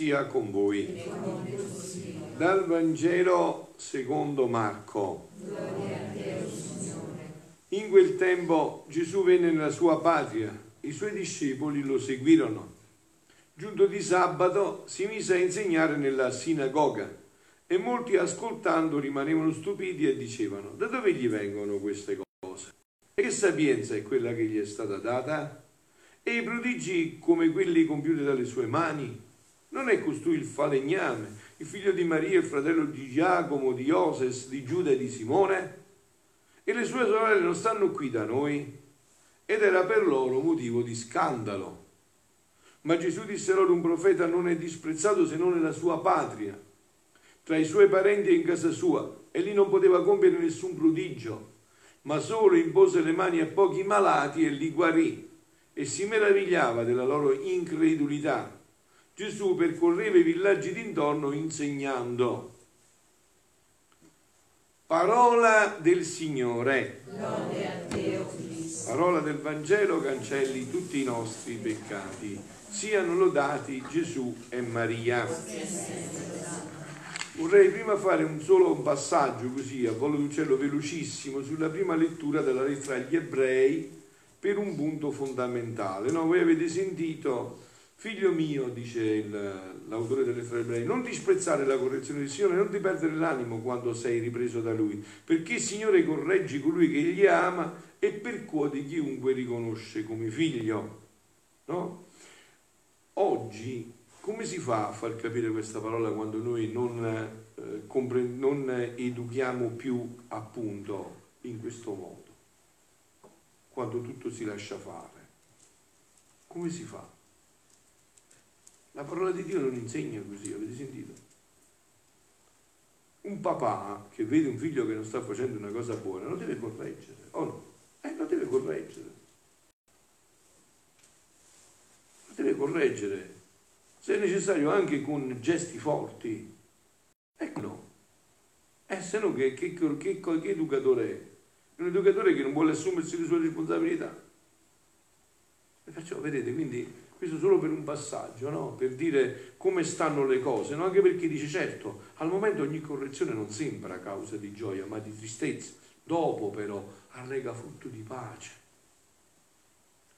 sia con voi. Dal Vangelo secondo Marco. In quel tempo Gesù venne nella sua patria, i suoi discepoli lo seguirono. Giunto di sabato si mise a insegnare nella sinagoga e molti ascoltando rimanevano stupiti e dicevano da dove gli vengono queste cose? E che sapienza è quella che gli è stata data? E i prodigi come quelli compiuti dalle sue mani? Non è costui il falegname, il figlio di Maria, il fratello di Giacomo, di Ioses, di Giuda e di Simone? E le sue sorelle non stanno qui da noi? Ed era per loro motivo di scandalo. Ma Gesù disse loro un profeta non è disprezzato se non nella sua patria, tra i suoi parenti e in casa sua, e lì non poteva compiere nessun prodigio, ma solo impose le mani a pochi malati e li guarì, e si meravigliava della loro incredulità. Gesù percorreva i villaggi d'intorno insegnando. Parola del Signore. Parola del Vangelo cancelli tutti i nostri peccati. Siano lodati Gesù e Maria. Vorrei prima fare un solo passaggio così a volo d'uccello velocissimo sulla prima lettura della lettera agli ebrei per un punto fondamentale. No, voi avete sentito Figlio mio, dice l'autore delle ebrei, non disprezzare la correzione del Signore, non ti perdere l'animo quando sei ripreso da Lui, perché il Signore corregge colui che Egli ama e percuote chiunque riconosce come figlio. No? Oggi come si fa a far capire questa parola quando noi non, eh, compre- non educhiamo più appunto in questo modo? Quando tutto si lascia fare. Come si fa? La parola di Dio non insegna così, avete sentito? Un papà che vede un figlio che non sta facendo una cosa buona lo deve correggere, o no? Eh, lo deve correggere. Lo deve correggere, se necessario anche con gesti forti. Ecco no. Eh, se no che, che, che, che educatore è? Un educatore che non vuole assumersi le sue responsabilità. E perciò, vedete, quindi questo solo per un passaggio, no? per dire come stanno le cose, no? anche perché dice certo, al momento ogni correzione non sembra causa di gioia, ma di tristezza, dopo però arrega frutto di pace.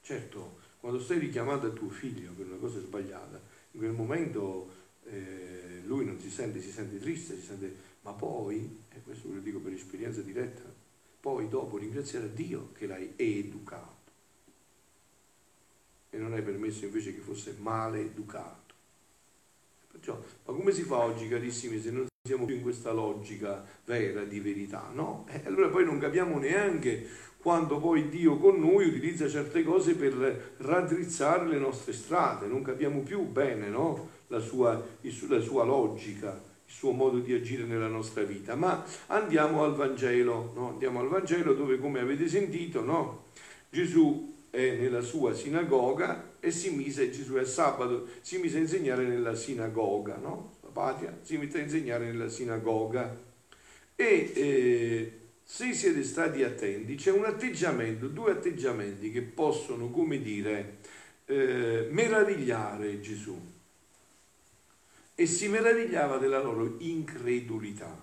Certo, quando stai richiamando a tuo figlio per una cosa sbagliata, in quel momento eh, lui non si sente, si sente triste, si sente, ma poi, e questo ve lo dico per esperienza diretta, poi dopo ringraziare Dio che l'hai educato non hai permesso invece che fosse male educato. Perciò, ma come si fa oggi, carissimi, se non siamo più in questa logica vera di verità, no? E allora poi non capiamo neanche quando poi Dio con noi utilizza certe cose per raddrizzare le nostre strade, non capiamo più bene no? la, sua, la sua logica, il suo modo di agire nella nostra vita. Ma andiamo al Vangelo, no? andiamo al Vangelo dove, come avete sentito, no? Gesù è nella sua sinagoga e si mise, Gesù è sabato, si mise a insegnare nella sinagoga, no? Patria, si mise a insegnare nella sinagoga. E eh, se siete stati attenti, c'è un atteggiamento, due atteggiamenti che possono, come dire, eh, meravigliare Gesù. E si meravigliava della loro incredulità.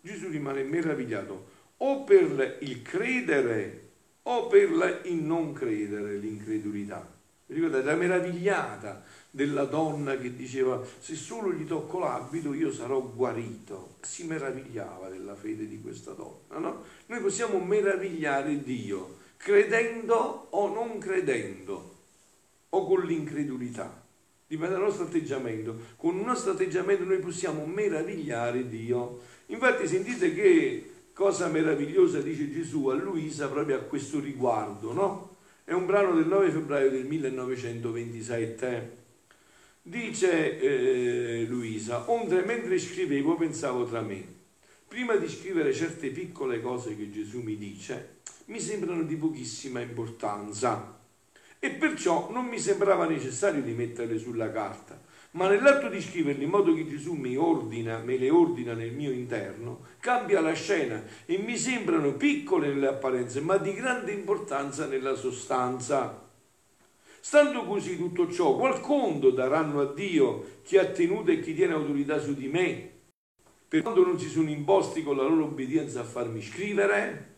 Gesù rimane meravigliato o per il credere o per il non credere, l'incredulità. Ricordate, la meravigliata della donna che diceva se solo gli tocco l'abito io sarò guarito. Si meravigliava della fede di questa donna. No? Noi possiamo meravigliare Dio credendo o non credendo o con l'incredulità. Dipende dal nostro atteggiamento. Con il nostro atteggiamento noi possiamo meravigliare Dio. Infatti sentite che cosa meravigliosa dice Gesù a Luisa proprio a questo riguardo, no? È un brano del 9 febbraio del 1927. Dice eh, Luisa, onde mentre scrivevo pensavo tra me, prima di scrivere certe piccole cose che Gesù mi dice, mi sembrano di pochissima importanza e perciò non mi sembrava necessario di metterle sulla carta ma nell'atto di scriverli in modo che Gesù mi ordina, me le ordina nel mio interno, cambia la scena e mi sembrano piccole nelle apparenze, ma di grande importanza nella sostanza. Stando così tutto ciò, qual conto daranno a Dio chi ha tenuto e chi tiene autorità su di me? Per quando non si sono imposti con la loro obbedienza a farmi scrivere?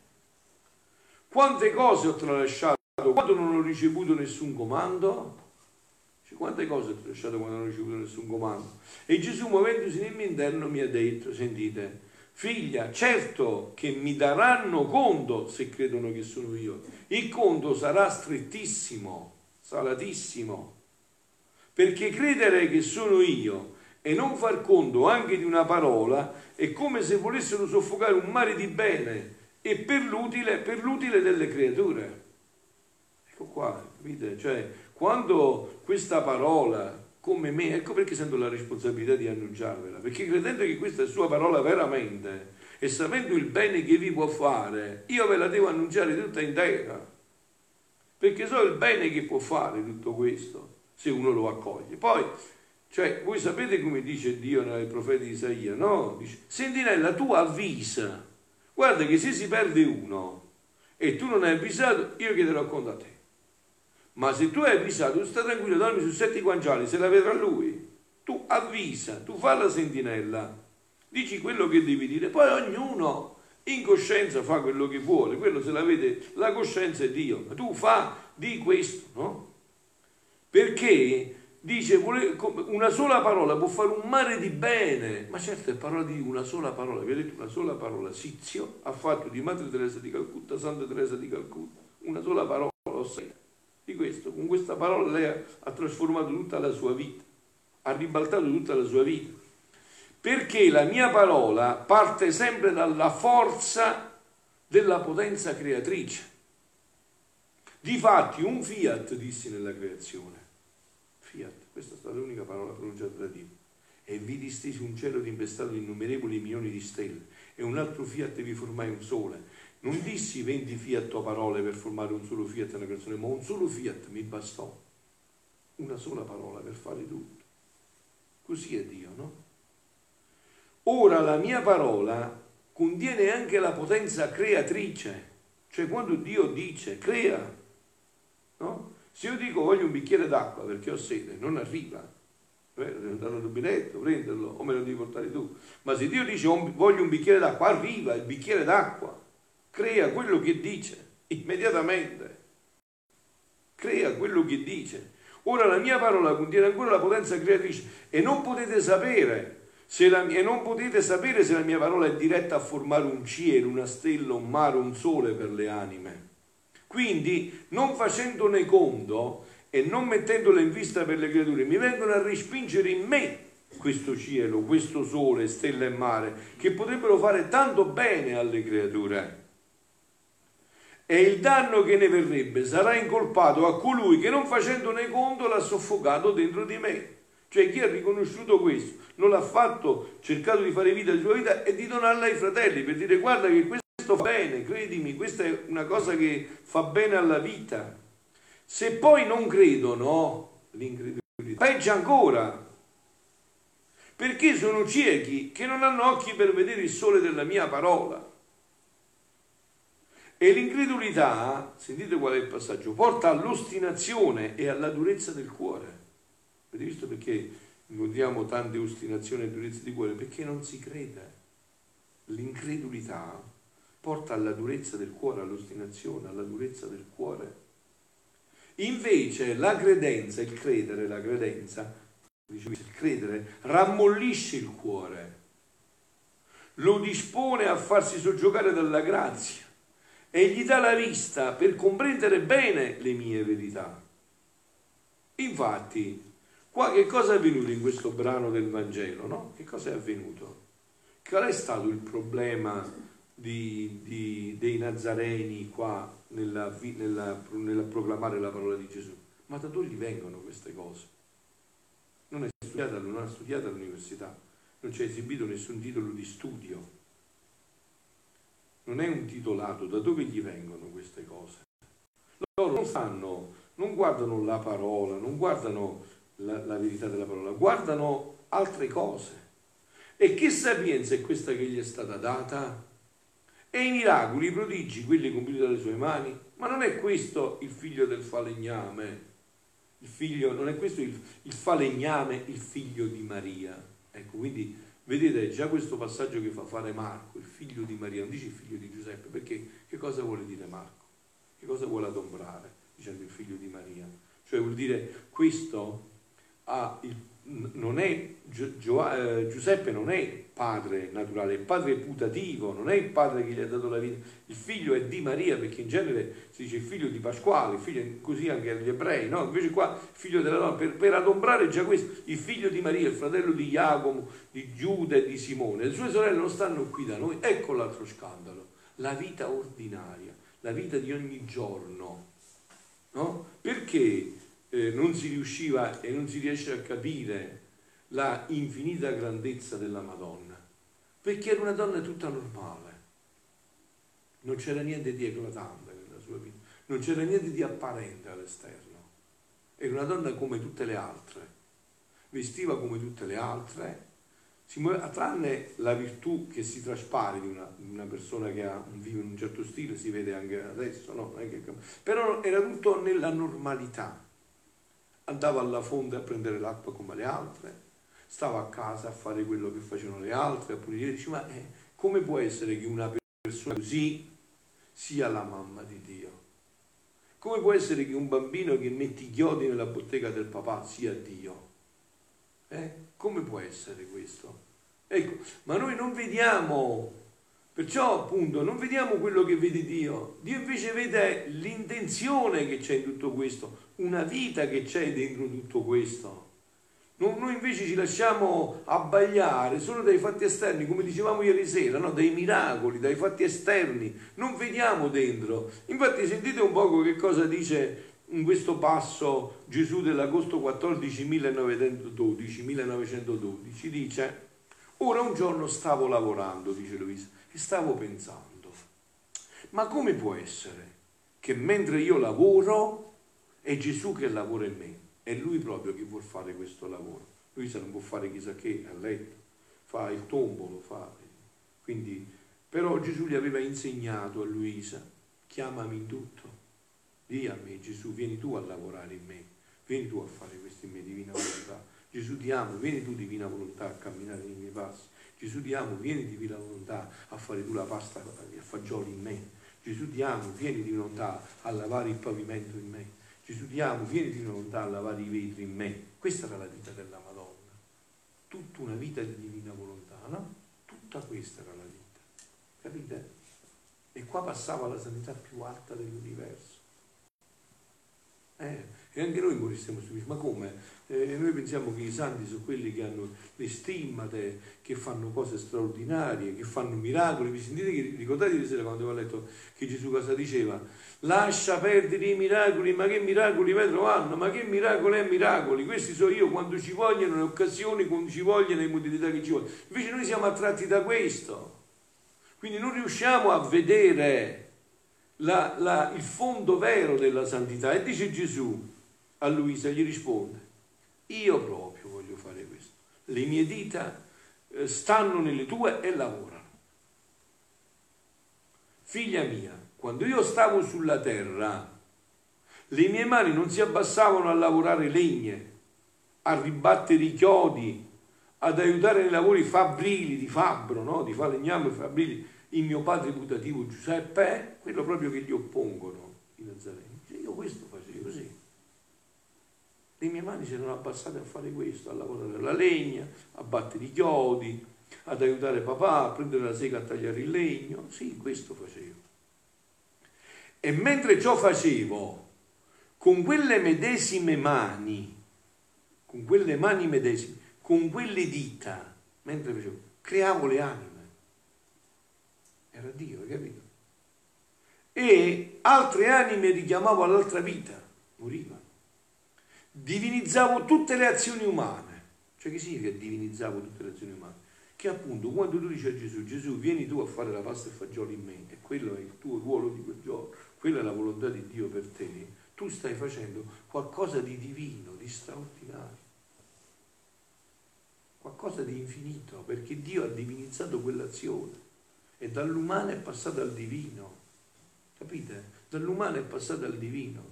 Quante cose ho tralasciato quando non ho ricevuto nessun comando? Quante cose ho tralasciato quando non ho ricevuto nessun comando? E Gesù, muovendosi nel mio interno, mi ha detto, sentite, figlia, certo che mi daranno conto se credono che sono io. Il conto sarà strettissimo, salatissimo, perché credere che sono io e non far conto anche di una parola è come se volessero soffocare un mare di bene e per l'utile, per l'utile delle creature. Ecco qua, capite? Cioè, quando questa parola, come me, ecco perché sento la responsabilità di annunciarvela, perché credendo che questa è sua parola veramente e sapendo il bene che vi può fare, io ve la devo annunciare tutta intera, perché so il bene che può fare tutto questo, se uno lo accoglie. Poi, cioè, voi sapete come dice Dio nel profeta Isaia, no? Dice, sentinella, tu avvisa Guarda che se si perde uno e tu non hai avvisato, io chiederò conto a te. Ma se tu hai avvisato, tu stai tranquillo, dormi su sette guanciali, se la vedrà lui. Tu avvisa, tu fa la sentinella, dici quello che devi dire, poi ognuno in coscienza fa quello che vuole, quello se la vede, la coscienza è Dio, ma tu fa di questo, no? Perché dice una sola parola può fare un mare di bene, ma certo è parola di una sola parola, vi ho detto una sola parola, Sizio ha fatto di Madre Teresa di Calcutta Santa Teresa di Calcutta, una sola parola, di questo, con questa parola lei ha trasformato tutta la sua vita, ha ribaltato tutta la sua vita, perché la mia parola parte sempre dalla forza della potenza creatrice. Difatti un fiat dissi nella creazione fiat, questa è stata l'unica parola pronunciata da Dio. E vi distesi un cielo d'investato di innumerevoli milioni di stelle, e un altro fiat vi formai un sole. Non dissi venti fiat o parole per formare un solo fiat nella creazione, ma un solo fiat mi bastò. Una sola parola per fare tutto. Così è Dio, no? Ora la mia parola contiene anche la potenza creatrice, cioè quando Dio dice crea, no? Se io dico voglio un bicchiere d'acqua perché ho sete, non arriva. Eh, devo andare al rubinetto, prenderlo, o me lo devi portare tu. Ma se Dio dice voglio un bicchiere d'acqua, arriva il bicchiere d'acqua, crea quello che dice, immediatamente. Crea quello che dice. Ora la mia parola contiene ancora la potenza creatrice e non potete sapere se la, e non potete sapere se la mia parola è diretta a formare un cielo, una stella, un mare, un sole per le anime. Quindi, non facendone conto e non mettendole in vista per le creature, mi vengono a respingere in me questo cielo, questo sole, stella e mare, che potrebbero fare tanto bene alle creature. E il danno che ne verrebbe sarà incolpato a colui che non facendone conto l'ha soffocato dentro di me. Cioè chi ha riconosciuto questo non l'ha fatto, cercato di fare vita di sua vita e di donarla ai fratelli per dire guarda che questo fa bene, credimi, questa è una cosa che fa bene alla vita. Se poi non credono, l'incredulità, peggio ancora, perché sono ciechi che non hanno occhi per vedere il sole della mia parola. E l'incredulità, sentite qual è il passaggio, porta all'ostinazione e alla durezza del cuore. Avete visto perché incontriamo tante ostinazioni e durezza di cuore? Perché non si crede. L'incredulità porta alla durezza del cuore, all'ostinazione, alla durezza del cuore. Invece la credenza, il credere, la credenza, il credere rammollisce il cuore, lo dispone a farsi soggiogare dalla grazia e gli dà la vista per comprendere bene le mie verità. Infatti, qua che cosa è avvenuto in questo brano del Vangelo? No? Che cosa è avvenuto? Qual è stato il problema di, di, dei Nazareni qua nella, nella, nella proclamare la parola di Gesù. Ma da dove gli vengono queste cose? Non, non ha studiato all'università, non ci ha esibito nessun titolo di studio. Non è un titolato, da dove gli vengono queste cose? Loro non sanno, non guardano la parola, non guardano la, la verità della parola, guardano altre cose. E che sapienza è questa che gli è stata data? E i miracoli, i prodigi, quelli compiuti dalle sue mani, ma non è questo il figlio del falegname? il figlio, non è questo il, il falegname, il figlio di Maria. Ecco, quindi vedete già questo passaggio che fa fare Marco, il figlio di Maria, non dice il figlio di Giuseppe, perché che cosa vuole dire Marco? Che cosa vuole adombrare dicendo il figlio di Maria? Cioè vuol dire questo ha il non è, eh, Giuseppe non è padre naturale, è padre putativo, non è il padre che gli ha dato la vita, il figlio è di Maria, perché in genere si dice il figlio di Pasquale, figlio così anche agli ebrei, no? invece qua figlio della donna, per, per, adombrare già questo, il figlio di Maria, il fratello di Jacopo, di Giuda e di Simone, le sue sorelle non stanno qui da noi, ecco l'altro scandalo, la vita ordinaria, la vita di ogni giorno, no? perché eh, non si riusciva e non si riesce a capire la infinita grandezza della Madonna, perché era una donna tutta normale, non c'era niente di eclatante nella sua vita, non c'era niente di apparente all'esterno, era una donna come tutte le altre, vestiva come tutte le altre, muoveva, tranne la virtù che si traspare di una, una persona che ha, vive in un certo stile, si vede anche adesso, no? però era tutto nella normalità andava alla fonte a prendere l'acqua come le altre, stava a casa a fare quello che facevano le altre, a pulire, dice ma eh, come può essere che una persona così sia la mamma di Dio? Come può essere che un bambino che mette i chiodi nella bottega del papà sia Dio? Eh? Come può essere questo? Ecco, ma noi non vediamo Perciò appunto non vediamo quello che vede Dio, Dio invece vede l'intenzione che c'è in tutto questo, una vita che c'è dentro tutto questo. Noi invece ci lasciamo abbagliare solo dai fatti esterni, come dicevamo ieri sera, no? dai miracoli, dai fatti esterni, non vediamo dentro. Infatti sentite un poco che cosa dice in questo passo Gesù dell'agosto 14 1912, 1912, dice, ora un giorno stavo lavorando, dice Luisa, e stavo pensando, ma come può essere che mentre io lavoro è Gesù che lavora in me? È lui proprio che vuol fare questo lavoro. Lui se non può fare chissà che a letto, fa il tombolo, fa. Quindi, però Gesù gli aveva insegnato a Luisa, chiamami in tutto, di a me Gesù, vieni tu a lavorare in me, vieni tu a fare questo in me, divina volontà. Gesù ti amo, vieni tu divina volontà a camminare nei miei passi. Gesù ti amo, vieni di divina volontà a fare tu la pasta a fagioli in me. Gesù ti amo, vieni di volontà a lavare il pavimento in me. Gesù ti amo, vieni di volontà a lavare i vetri in me. Questa era la vita della Madonna. Tutta una vita di divina volontà, no? Tutta questa era la vita. Capite? E qua passava la sanità più alta dell'universo. Eh, e anche noi vorremmo stupiti, ma come? Eh, noi pensiamo che i santi sono quelli che hanno le stimmate, che fanno cose straordinarie, che fanno miracoli. Vi sentite che ricordate ieri sera quando avevo letto che Gesù cosa diceva? Lascia perdere i miracoli, ma che miracoli mai trovano? Ma che miracoli è miracoli? Questi sono io quando ci vogliono le occasioni, quando ci vogliono le modalità che ci vogliono. Invece noi siamo attratti da questo. Quindi non riusciamo a vedere la, la, il fondo vero della santità. E dice Gesù a Luisa, gli risponde, io proprio voglio fare questo. Le mie dita eh, stanno nelle tue e lavorano. Figlia mia, quando io stavo sulla terra, le mie mani non si abbassavano a lavorare legne, a ribattere i chiodi, ad aiutare nei lavori fabbrili di fabbro, no? di falegname fabbrili, il mio padre putativo Giuseppe, quello proprio che gli oppongono i Nazareni. Io questo. Le mie mani si erano abbassate a fare questo, a lavorare la legna, a battere i chiodi, ad aiutare papà, a prendere la sega a tagliare il legno. Sì, questo facevo. E mentre ciò facevo, con quelle medesime mani, con quelle mani medesime, con quelle dita, mentre facevo, creavo le anime. Era Dio, hai capito? E altre anime richiamavo all'altra vita, morivano divinizzavo tutte le azioni umane. Cioè che significa divinizzavo tutte le azioni umane? Che appunto quando tu dici a Gesù, Gesù vieni tu a fare la pasta e fagioli in me, e quello è il tuo ruolo di quel giorno, quella è la volontà di Dio per te, tu stai facendo qualcosa di divino, di straordinario, qualcosa di infinito, perché Dio ha divinizzato quell'azione e dall'umano è passato al divino, capite? Dall'umano è passato al divino.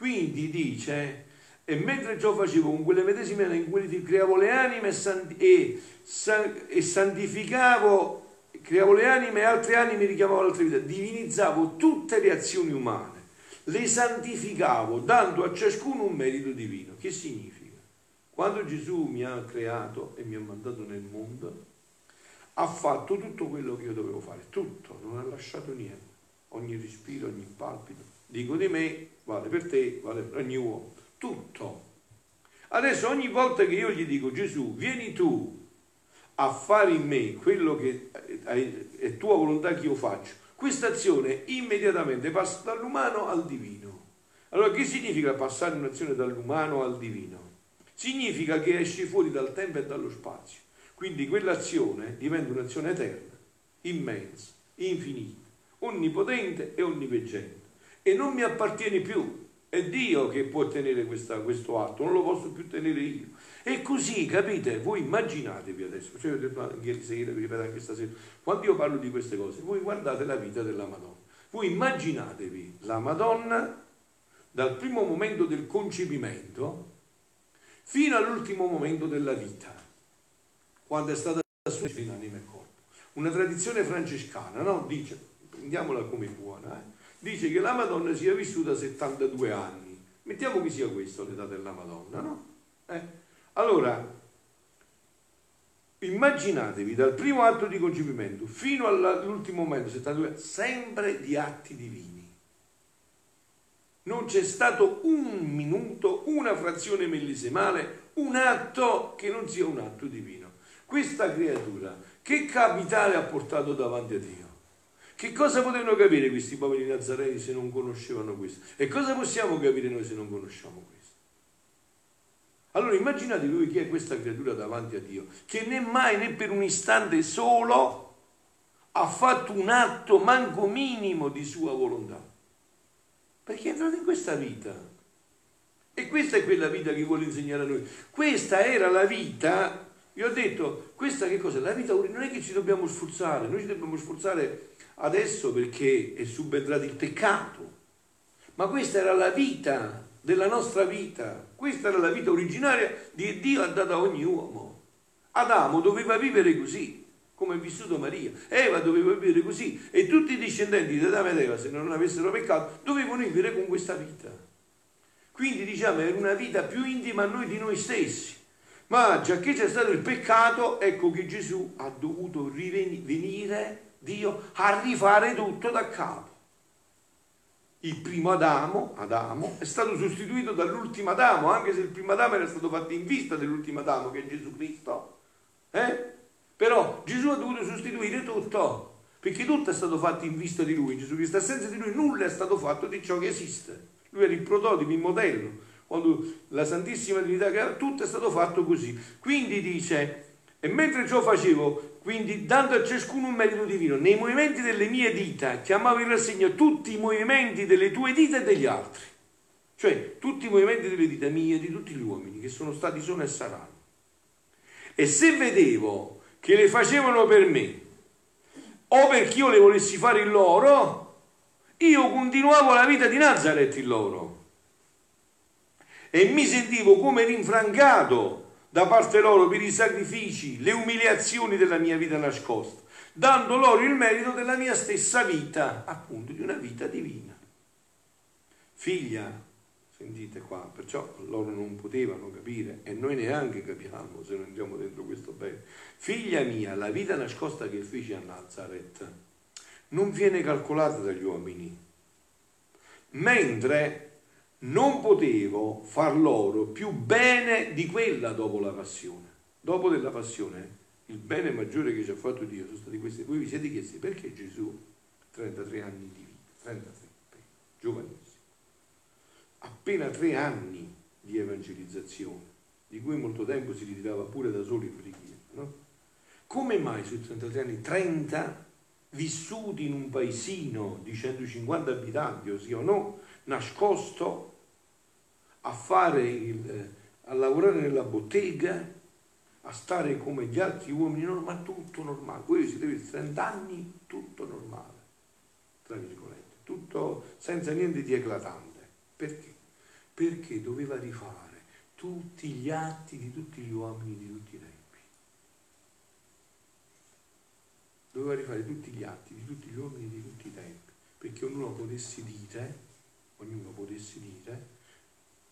Quindi dice, e mentre ciò facevo con quelle medesime in cui creavo le anime e, santi- e, san- e santificavo, creavo le anime e altre anime richiamavo altre vite, divinizzavo tutte le azioni umane, le santificavo dando a ciascuno un merito divino. Che significa? Quando Gesù mi ha creato e mi ha mandato nel mondo, ha fatto tutto quello che io dovevo fare, tutto, non ha lasciato niente, ogni respiro, ogni palpito. Dico di me, vale per te, vale per ogni uomo, tutto. Adesso ogni volta che io gli dico Gesù, vieni tu a fare in me quello che è tua volontà che io faccio, questa azione immediatamente passa dall'umano al divino. Allora che significa passare un'azione dall'umano al divino? Significa che esci fuori dal tempo e dallo spazio quindi quell'azione diventa un'azione eterna, immensa, infinita, onnipotente e onniveggente. E non mi appartiene più. È Dio che può tenere questa, questo atto, non lo posso più tenere io. E così, capite, voi immaginatevi adesso, cioè, ieri sera, vi ripeto anche stasera, quando io parlo di queste cose, voi guardate la vita della Madonna. Voi immaginatevi la Madonna dal primo momento del concepimento fino all'ultimo momento della vita quando è stata assunta in anima e corpo. Una tradizione francescana, no? Dice, prendiamola come buona, eh? Dice che la Madonna sia vissuta 72 anni. Mettiamo che sia questo l'età della Madonna, no? Eh? Allora, immaginatevi dal primo atto di concepimento fino all'ultimo momento, 72 sempre di atti divini. Non c'è stato un minuto, una frazione millisimale, un atto che non sia un atto divino questa creatura che capitale ha portato davanti a Dio? Che cosa potevano capire questi poveri nazareni se non conoscevano questo? E cosa possiamo capire noi se non conosciamo questo? Allora immaginate voi chi è questa creatura davanti a Dio, che né mai né per un istante solo ha fatto un atto manco minimo di sua volontà. Perché è entrato in questa vita. E questa è quella vita che vuole insegnare a noi. Questa era la vita vi ho detto, questa che cosa? La vita non è che ci dobbiamo sforzare, noi ci dobbiamo sforzare adesso perché è subentrato il peccato, ma questa era la vita della nostra vita, questa era la vita originaria di Dio ha dato a ogni uomo. Adamo doveva vivere così, come è vissuto Maria, Eva doveva vivere così. E tutti i discendenti di Adamo ed Eva, se non avessero peccato, dovevano vivere con questa vita. Quindi diciamo era una vita più intima a noi di noi stessi. Ma già che c'è stato il peccato, ecco che Gesù ha dovuto rivenire, Dio, a rifare tutto da capo. Il primo Adamo, Adamo, è stato sostituito dall'ultimo Adamo, anche se il primo Adamo era stato fatto in vista dell'ultimo Adamo, che è Gesù Cristo. Eh? Però Gesù ha dovuto sostituire tutto, perché tutto è stato fatto in vista di Lui, Gesù Cristo. Senza di Lui nulla è stato fatto di ciò che esiste. Lui era il prototipo, il modello quando la Santissima Trinità tutto è stato fatto così. Quindi dice, e mentre ciò facevo, quindi dando a ciascuno un merito divino, nei movimenti delle mie dita chiamavo in rassegna tutti i movimenti delle tue dita e degli altri. Cioè tutti i movimenti delle dita mie e di tutti gli uomini che sono stati, sono e saranno. E se vedevo che le facevano per me, o perché io le volessi fare in loro, io continuavo la vita di Nazareth in loro e mi sentivo come rinfrancato da parte loro per i sacrifici, le umiliazioni della mia vita nascosta, dando loro il merito della mia stessa vita, appunto di una vita divina. Figlia, sentite qua, perciò loro non potevano capire e noi neanche capiamo se non entriamo dentro questo bene. Figlia mia, la vita nascosta che feci a Nazareth non viene calcolata dagli uomini, mentre non potevo far loro più bene di quella dopo la passione. Dopo della passione, il bene maggiore che ci ha fatto Dio sono stati questi. Voi vi siete chiesti perché Gesù, 33 anni di vita, 33, giovanissimo, appena tre anni di evangelizzazione, di cui molto tempo si ritirava pure da soli in preghiera, no? Come mai sui 33 anni 30 vissuti in un paesino di 150 abitanti, ossia o no, nascosto a, fare il, a lavorare nella bottega, a stare come gli altri uomini normali, ma tutto normale. Voi siete visti 30 anni, tutto normale, tra virgolette, tutto senza niente di eclatante. Perché? perché doveva rifare tutti gli atti di tutti gli uomini di tutti i tempi. Doveva rifare tutti gli atti di tutti gli uomini di tutti i tempi, perché ognuno potesse dire, ognuno potesse dire,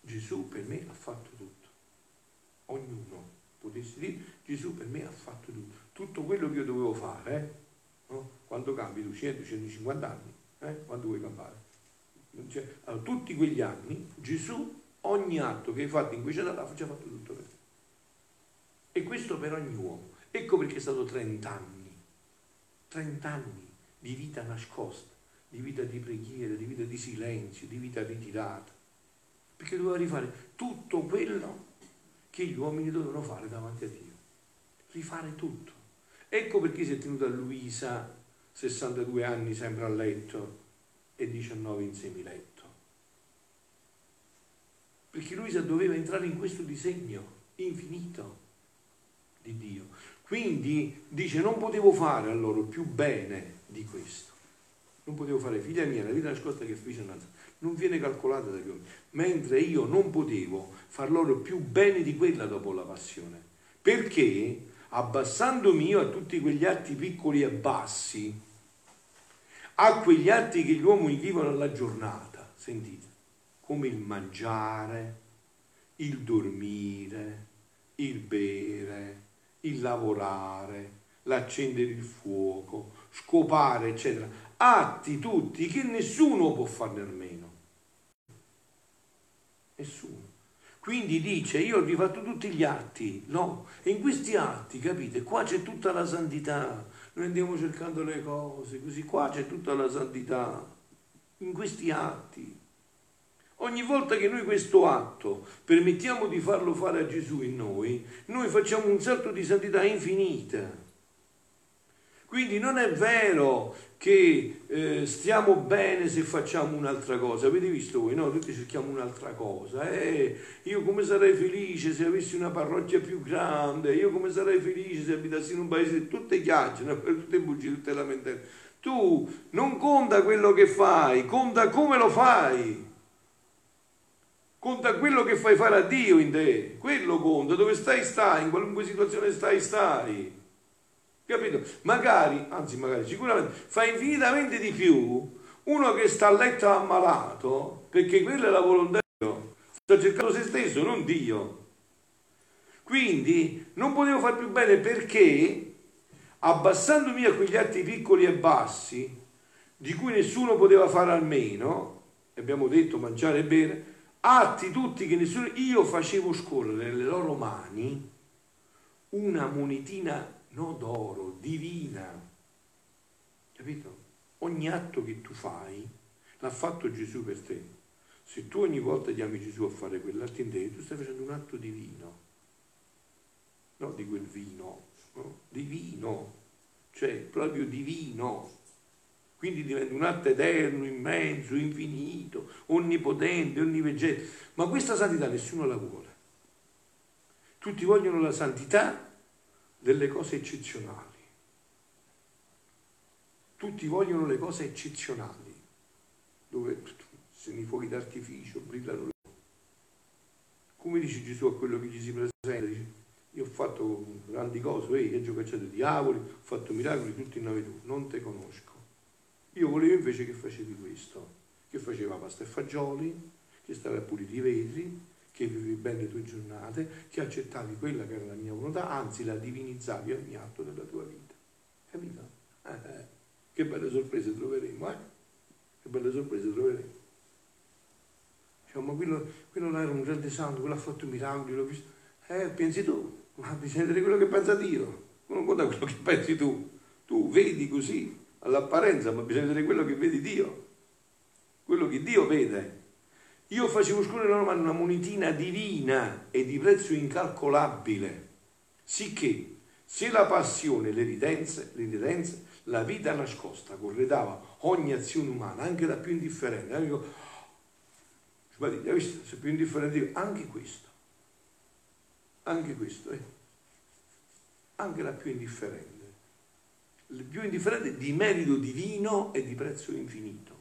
Gesù per me ha fatto tutto. Ognuno potesse dire, Gesù per me ha fatto tutto. Tutto quello che io dovevo fare, eh? no? quando cambi tu 100, 150 anni, eh? quando vuoi cambiare? Cioè, allora, tutti quegli anni Gesù ogni atto che hai fatto in cui c'è andato ci ha fatto tutto per te. E questo per ogni uomo. Ecco perché è stato 30 anni, 30 anni di vita nascosta, di vita di preghiera, di vita di silenzio, di vita ritirata. Perché doveva rifare tutto quello che gli uomini dovevano fare davanti a Dio. Rifare tutto. Ecco perché si è tenuta Luisa 62 anni sempre a letto e 19 in semiletto perché Luisa doveva entrare in questo disegno infinito di Dio. Quindi dice non potevo fare a loro più bene di questo. Non potevo fare, figlia mia, la vita nascosta che fece non viene calcolata dagli uomini, mentre io non potevo far loro più bene di quella dopo la passione. Perché abbassandomi io a tutti quegli atti piccoli e bassi, a quegli atti che gli uomini vivono alla giornata, sentite, come il mangiare, il dormire, il bere, il lavorare, l'accendere il fuoco, scopare, eccetera. Atti tutti che nessuno può farne almeno. Nessuno. Quindi dice, io ho rifatto tutti gli atti, no? E in questi atti, capite, qua c'è tutta la santità, noi andiamo cercando le cose, così qua c'è tutta la santità, in questi atti. Ogni volta che noi questo atto permettiamo di farlo fare a Gesù in noi, noi facciamo un salto di santità infinita. Quindi non è vero che eh, stiamo bene se facciamo un'altra cosa. Avete visto voi? No, tutti cerchiamo un'altra cosa. Eh, io come sarei felice se avessi una parrocchia più grande, io come sarei felice se abitassi in un paese, tutte chiacchiere, tutte bugie, tutte lamentele. Tu non conta quello che fai, conta come lo fai. Conta quello che fai fare a Dio in te, quello conta, dove stai stai, in qualunque situazione stai stai. Capito? Magari, anzi magari, sicuramente fa infinitamente di più uno che sta a letto ammalato, perché quella è la volontà di Dio. Sta cercando se stesso, non Dio. Quindi non potevo far più bene perché abbassandomi a quegli atti piccoli e bassi, di cui nessuno poteva fare almeno, abbiamo detto mangiare e bere, atti tutti che nessuno, io facevo scorrere nelle loro mani una monetina no d'oro, divina. Capito? Ogni atto che tu fai l'ha fatto Gesù per te. Se tu ogni volta chiami Gesù a fare quell'atto in te, tu stai facendo un atto divino. Non di quel vino, no? divino, cioè proprio divino. Quindi diventa un atto eterno, immenso, infinito, onnipotente, onniveggente. Ma questa santità nessuno la vuole. Tutti vogliono la santità delle cose eccezionali. Tutti vogliono le cose eccezionali, dove se nei fuochi d'artificio brillano come dice Gesù a quello che gli si presenta, dice, io ho fatto grandi cose, ehi, ho giocato diavoli, ho fatto miracoli tutti in nome tu, non te conosco. Io volevo invece che facevi questo, che faceva pasta e fagioli, che stavi a pulire i vetri, che vivevi bene le tue giornate, che accettavi quella che era la mia volontà, anzi la divinizzavi ogni atto della tua vita. Capito? Eh, eh. Che belle sorprese troveremo, eh? Che belle sorprese troveremo. Diciamo, ma quello, quello là era un grande santo, quello ha fatto miracoli, l'ho visto. Eh, pensi tu, ma bisogna vedere quello che pensa Dio. Non conta quello che pensi tu. Tu vedi così, all'apparenza, ma bisogna vedere quello che vedi Dio, quello che Dio vede. Io facevo scorrere la mano una monetina divina e di prezzo incalcolabile, sicché se la passione, le ridenze, le ridenze la vita nascosta corredava ogni azione umana, anche la più indifferente, anche, hai visto, se più indifferente, anche questo, anche questo, eh? anche la più indifferente. Il più indifferente di merito divino e di prezzo infinito.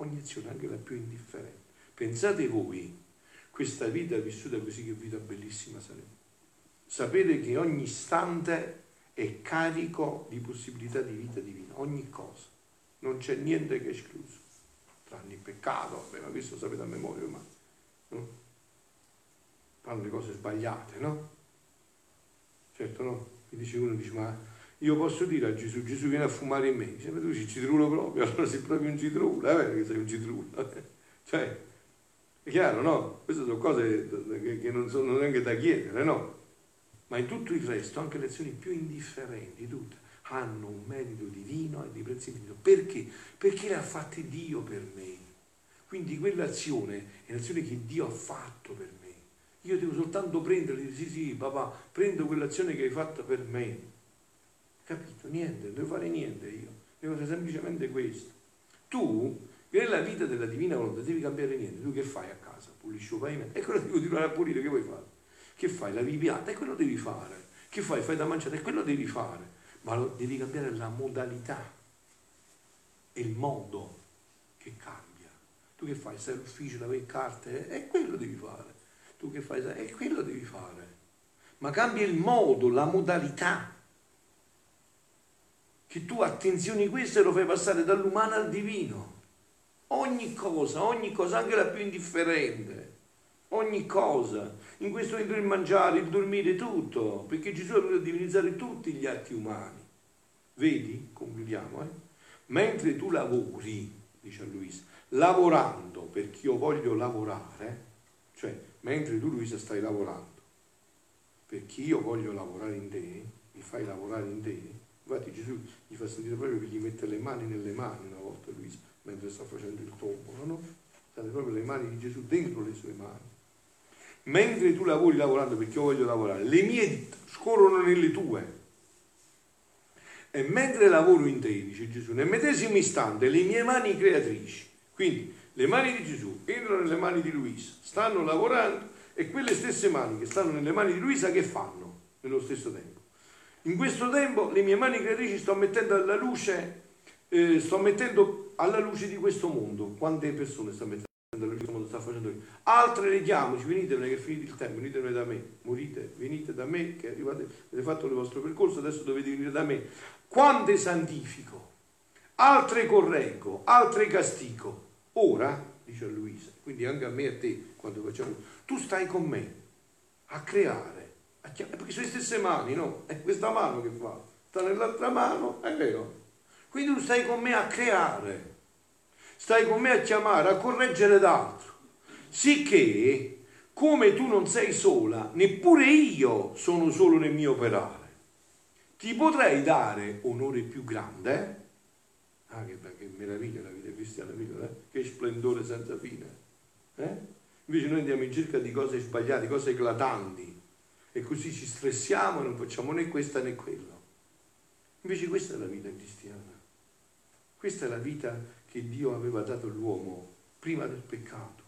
Ogni azione, anche la più indifferente. Pensate voi, questa vita vissuta così che vita bellissima sarebbe. Sapere che ogni istante è carico di possibilità di vita divina, ogni cosa. Non c'è niente che è escluso, tranne il peccato, vabbè, ma questo lo sapete a memoria ormai. No? Fanno le cose sbagliate, no? Certo no? Mi dice uno, dice, ma io posso dire a Gesù, Gesù viene a fumare in me, dice, ma tu sei citrulo proprio, allora sei proprio un citrulo, è vero che sei un citrulo. cioè, è chiaro, no? Queste sono cose che, non sono neanche da chiedere, no? Ma in tutto il resto, anche le azioni più indifferenti, tutte, hanno un merito divino e di prezzo infinito. Perché? Perché le ha fatte Dio per me. Quindi quell'azione è l'azione che Dio ha fatto per me. Io devo soltanto prendere e dire sì, sì, papà, prendo quell'azione che hai fatto per me. Capito? Niente, non devo fare niente io. Devo fare semplicemente questo. Tu nella vita della divina volontà devi cambiare niente. Tu che fai a casa? Pulisci il pavimento? E quello devi continuare a pulire, che vuoi fare? Che fai? Lavi i piatti? E quello devi fare. Che fai? Fai da mangiare? E quello devi fare. Ma devi cambiare la modalità e il modo che cambia. Tu che fai? Stai all'ufficio, lavi carte? E quello devi fare. Tu che fai? E quello devi fare. Ma cambia il modo, la modalità che tu attenzioni questo e lo fai passare dall'umano al divino ogni cosa, ogni cosa, anche la più indifferente, ogni cosa. In questo momento il mangiare, il dormire, tutto, perché Gesù ha voluto divinizzare tutti gli atti umani. Vedi? Concludiamo, eh? Mentre tu lavori, dice a Luisa, lavorando perché io voglio lavorare, cioè mentre tu Luisa stai lavorando, perché io voglio lavorare in te, mi fai lavorare in te, infatti Gesù gli fa sentire proprio che gli mette le mani nelle mani una volta Luisa mentre sta facendo il tombolo, no? State proprio le mani di Gesù dentro le sue mani. Mentre tu lavori lavorando perché io voglio lavorare, le mie dita scorrono nelle tue. E mentre lavoro in te, dice Gesù, nel medesimo istante le mie mani creatrici, quindi le mani di Gesù entrano nelle mani di Luisa, stanno lavorando e quelle stesse mani che stanno nelle mani di Luisa che fanno nello stesso tempo? In questo tempo le mie mani creatrici sto mettendo alla luce, eh, sto mettendo alla luce di questo mondo, quante persone stanno mettendo alla luce di questo mondo, sta facendo? Altre le chiamo, venitevene che è finito il tempo, venitevene da me, morite, venite da me, che arrivate, avete fatto il vostro percorso, adesso dovete venire da me. Quante santifico, altre correggo, altre castigo. Ora, dice a Luisa, quindi anche a me e a te, quando facciamo, tu stai con me a creare, perché sono le stesse mani, no? È questa mano che fa, sta nell'altra mano, è vero. Quindi tu stai con me a creare stai con me a chiamare, a correggere d'altro. Sicché, come tu non sei sola, neppure io sono solo nel mio operare. Ti potrei dare onore più grande. Ah, che, che meraviglia la vita cristiana, eh? che splendore senza fine. Eh? Invece noi andiamo in cerca di cose sbagliate, cose eclatanti, e così ci stressiamo e non facciamo né questa né quello. Invece questa è la vita cristiana. Questa è la vita che Dio aveva dato all'uomo prima del peccato.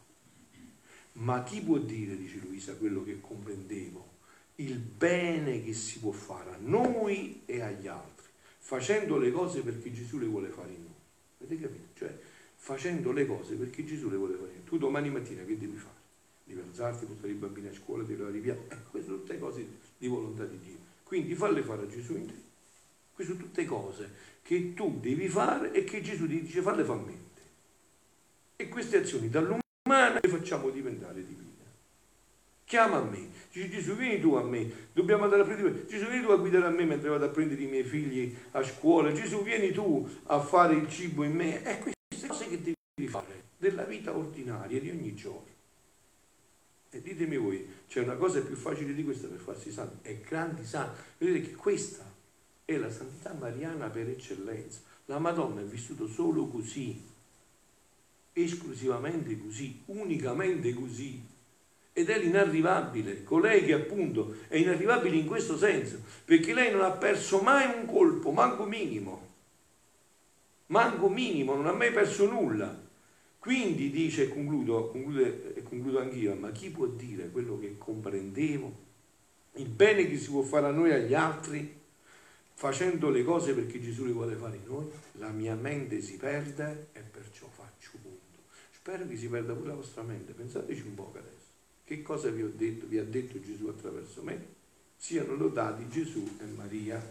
Ma chi può dire, dice Luisa, quello che comprendevo, il bene che si può fare a noi e agli altri, facendo le cose perché Gesù le vuole fare in noi. Avete capito? Cioè, facendo le cose perché Gesù le vuole fare in noi. Tu domani mattina che devi fare? Alzarti, portare i bambini a scuola, i piatti. Ecco, queste sono tutte cose di volontà di Dio. Quindi falle fare a Gesù in te. Queste sono tutte cose che tu devi fare e che Gesù ti dice farle fa mente. E queste azioni dall'umana le facciamo diventare divine. Chiama a me, dice Gesù vieni tu a me, dobbiamo andare a prendere, Gesù vieni tu a guidare a me mentre vado a prendere i miei figli a scuola, Gesù vieni tu a fare il cibo in me, è queste cose che devi fare della vita ordinaria di ogni giorno. E ditemi voi, c'è una cosa più facile di questa per farsi santi, è grandi santi. Vedete che questa è la santità mariana per eccellenza. La Madonna è vissuta solo così, esclusivamente così, unicamente così. Ed è l'inarrivabile, colei che appunto è inarrivabile in questo senso, perché lei non ha perso mai un colpo, manco minimo. Manco minimo, non ha mai perso nulla. Quindi dice, concludo, concludo, e concludo anch'io, ma chi può dire quello che comprendevo? Il bene che si può fare a noi e agli altri? facendo le cose perché Gesù le vuole fare in noi, la mia mente si perde e perciò faccio punto. Spero che si perda pure la vostra mente. Pensateci un po' adesso. Che cosa vi ho detto, vi ha detto Gesù attraverso me? Siano lodati Gesù e Maria.